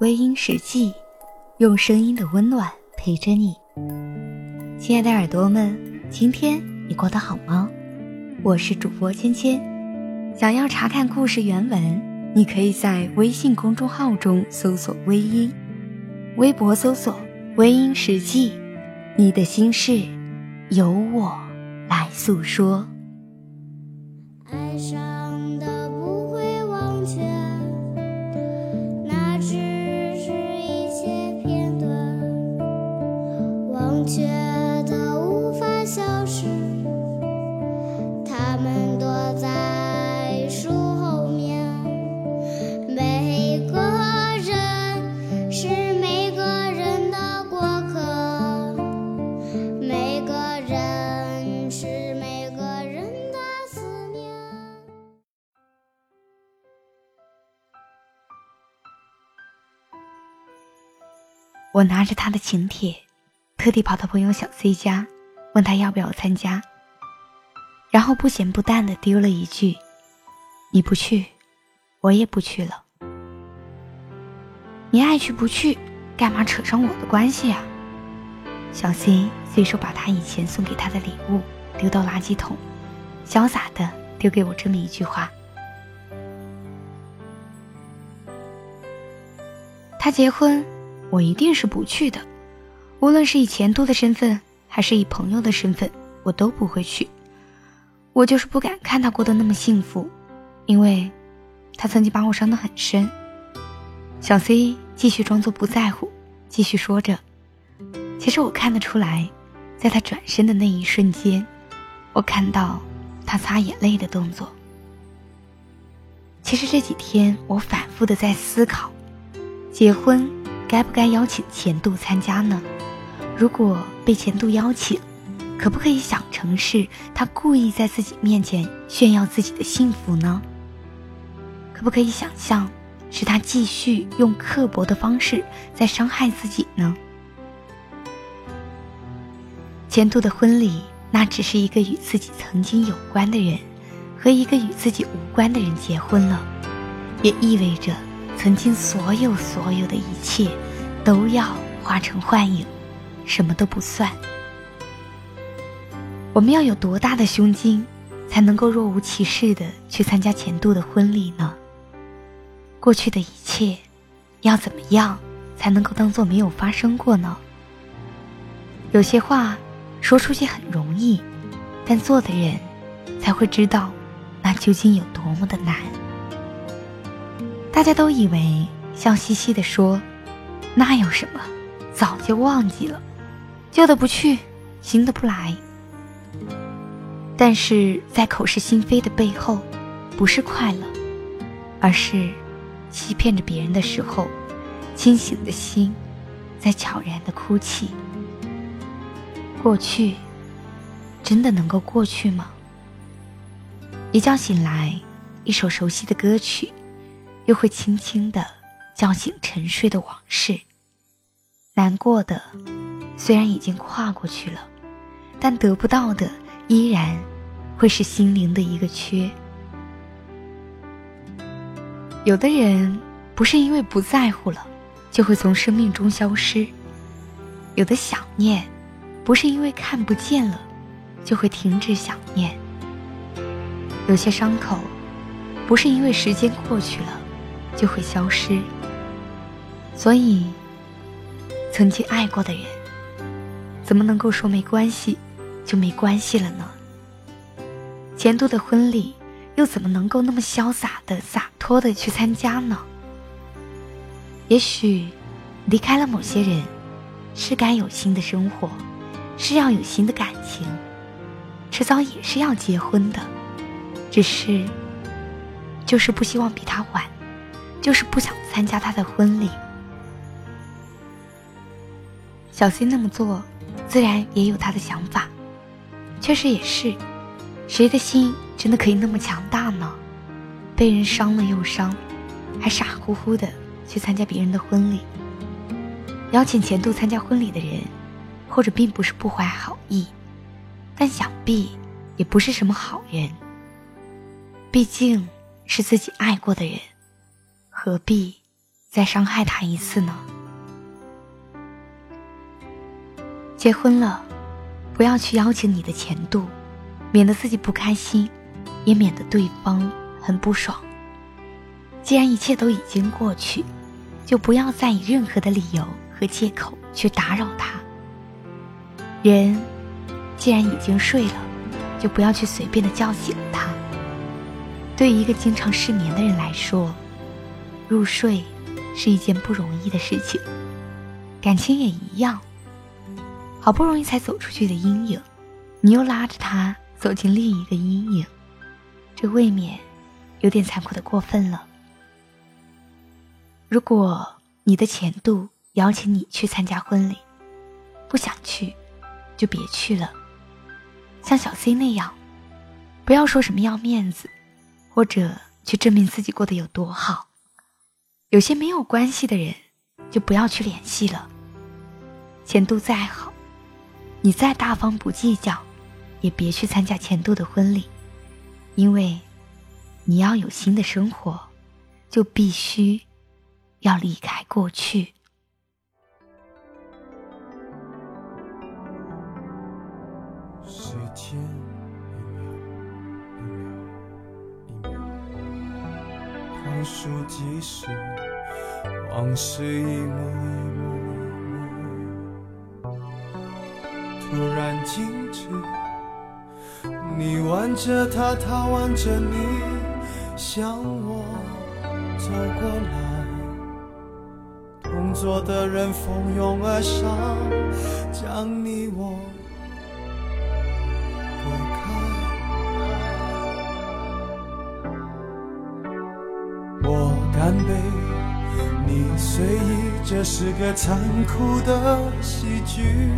微音时记，用声音的温暖陪着你。亲爱的耳朵们，今天你过得好吗？我是主播芊芊。想要查看故事原文，你可以在微信公众号中搜索“微音”，微博搜索“微音时记”。你的心事，由我来诉说。我拿着他的请帖，特地跑到朋友小 C 家，问他要不要参加。然后不咸不淡的丢了一句：“你不去，我也不去了。你爱去不去，干嘛扯上我的关系啊？”小 C 随手把他以前送给他的礼物丢到垃圾桶，潇洒的丢给我这么一句话：“他结婚。”我一定是不去的，无论是以前度的身份，还是以朋友的身份，我都不会去。我就是不敢看他过得那么幸福，因为，他曾经把我伤得很深。小 C 继续装作不在乎，继续说着：“其实我看得出来，在他转身的那一瞬间，我看到他擦眼泪的动作。其实这几天我反复的在思考，结婚。”该不该邀请前度参加呢？如果被前度邀请，可不可以想成是他故意在自己面前炫耀自己的幸福呢？可不可以想象是他继续用刻薄的方式在伤害自己呢？前度的婚礼，那只是一个与自己曾经有关的人和一个与自己无关的人结婚了，也意味着。曾经所有所有的一切，都要化成幻影，什么都不算。我们要有多大的胸襟，才能够若无其事的去参加前度的婚礼呢？过去的一切，要怎么样才能够当做没有发生过呢？有些话说出去很容易，但做的人才会知道，那究竟有多么的难。大家都以为笑嘻嘻的说：“那有什么，早就忘记了，旧的不去，新的不来。”但是在口是心非的背后，不是快乐，而是欺骗着别人的时候，清醒的心在悄然的哭泣。过去，真的能够过去吗？一觉醒来，一首熟悉的歌曲。又会轻轻地叫醒沉睡的往事。难过的，虽然已经跨过去了，但得不到的依然会是心灵的一个缺。有的人不是因为不在乎了，就会从生命中消失；有的想念，不是因为看不见了，就会停止想念；有些伤口，不是因为时间过去了。就会消失。所以，曾经爱过的人，怎么能够说没关系就没关系了呢？前度的婚礼，又怎么能够那么潇洒的、洒脱的去参加呢？也许，离开了某些人，是该有新的生活，是要有新的感情，迟早也是要结婚的，只是，就是不希望比他晚。就是不想参加他的婚礼。小 C 那么做，自然也有他的想法。确实也是，谁的心真的可以那么强大呢？被人伤了又伤，还傻乎乎的去参加别人的婚礼。邀请前度参加婚礼的人，或者并不是不怀好意，但想必也不是什么好人。毕竟是自己爱过的人。何必再伤害他一次呢？结婚了，不要去邀请你的前度，免得自己不开心，也免得对方很不爽。既然一切都已经过去，就不要再以任何的理由和借口去打扰他。人既然已经睡了，就不要去随便的叫醒他。对于一个经常失眠的人来说，入睡是一件不容易的事情，感情也一样。好不容易才走出去的阴影，你又拉着他走进另一个阴影，这未免有点残酷的过分了。如果你的前度邀请你去参加婚礼，不想去，就别去了。像小 C 那样，不要说什么要面子，或者去证明自己过得有多好。有些没有关系的人，就不要去联系了。前度再好。你再大方不计较，也别去参加前度的婚礼，因为你要有新的生活，就必须要离开过去。时间一秒一秒一秒，倒数计时，往事一幕一幕。突然静止，你挽着他，他挽着你，向我走过来。同桌的人蜂拥而上，将你我隔开。我干杯，你随意，这是个残酷的喜剧。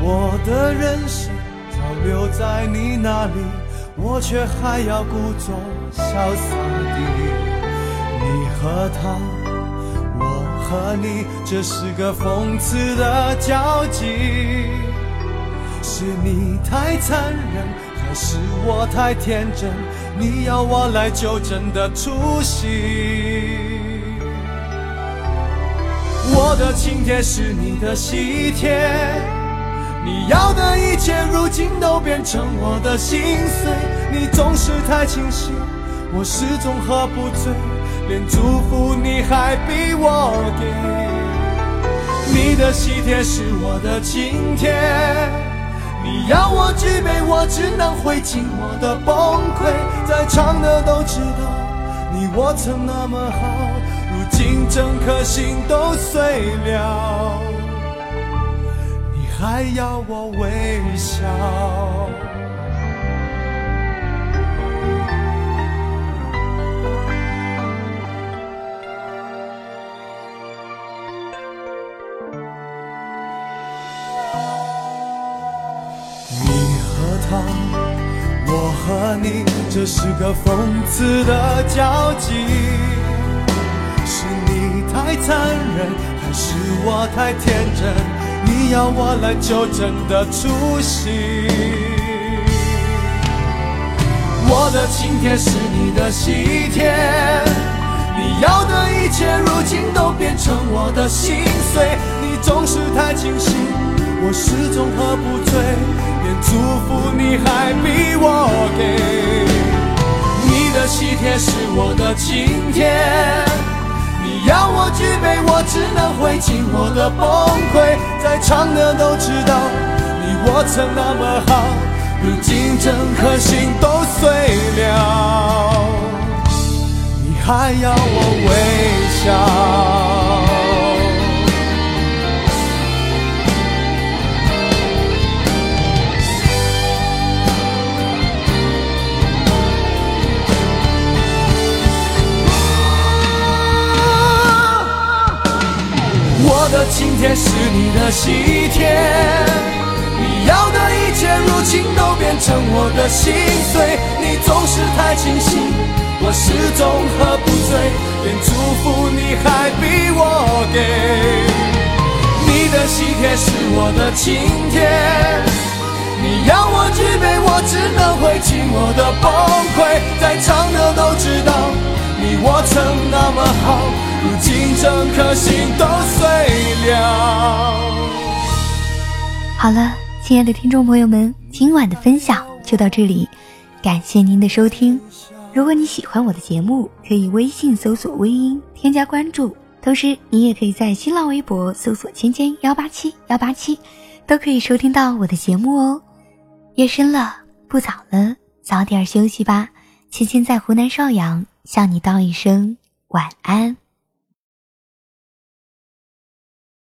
我的人生早留在你那里，我却还要故作潇洒地。你和他，我和你，这是个讽刺的交集。是你太残忍，还是我太天真？你要我来纠正的出息。我的请帖是你的喜帖。你要的一切，如今都变成我的心碎。你总是太清醒，我始终喝不醉，连祝福你还逼我给。你的喜帖是我的请帖，你要我举杯，我只能会尽我的崩溃。在场的都知道，你我曾那么好，如今整颗心都碎了。你还要我微笑？你和他，我和你，这是个讽刺的交集。太残忍，还是我太天真？你要我来纠正的出席，我的请帖是你的喜帖，你要的一切如今都变成我的心碎。你总是太清醒，我始终喝不醉，连祝福你还逼我给。你的喜帖是我的请帖。要我举杯，我只能会尽我的崩溃。在场的都知道，你我曾那么好，如今整颗心都碎了，你还要我微笑？天是你的喜帖，你要的一切如今都变成我的心碎。你总是太清醒，我始终喝不醉，连祝福你还逼我给。你的喜帖是我的请帖，你要我举杯，我只能会尽我的崩溃。在场的都知道，你我曾那么好。如今整颗心都碎。好了，亲爱的听众朋友们，今晚的分享就到这里，感谢您的收听。如果你喜欢我的节目，可以微信搜索“微音”添加关注，同时你也可以在新浪微博搜索“芊芊幺八七幺八七”，都可以收听到我的节目哦。夜深了，不早了，早点休息吧。芊芊在湖南邵阳向你道一声晚安。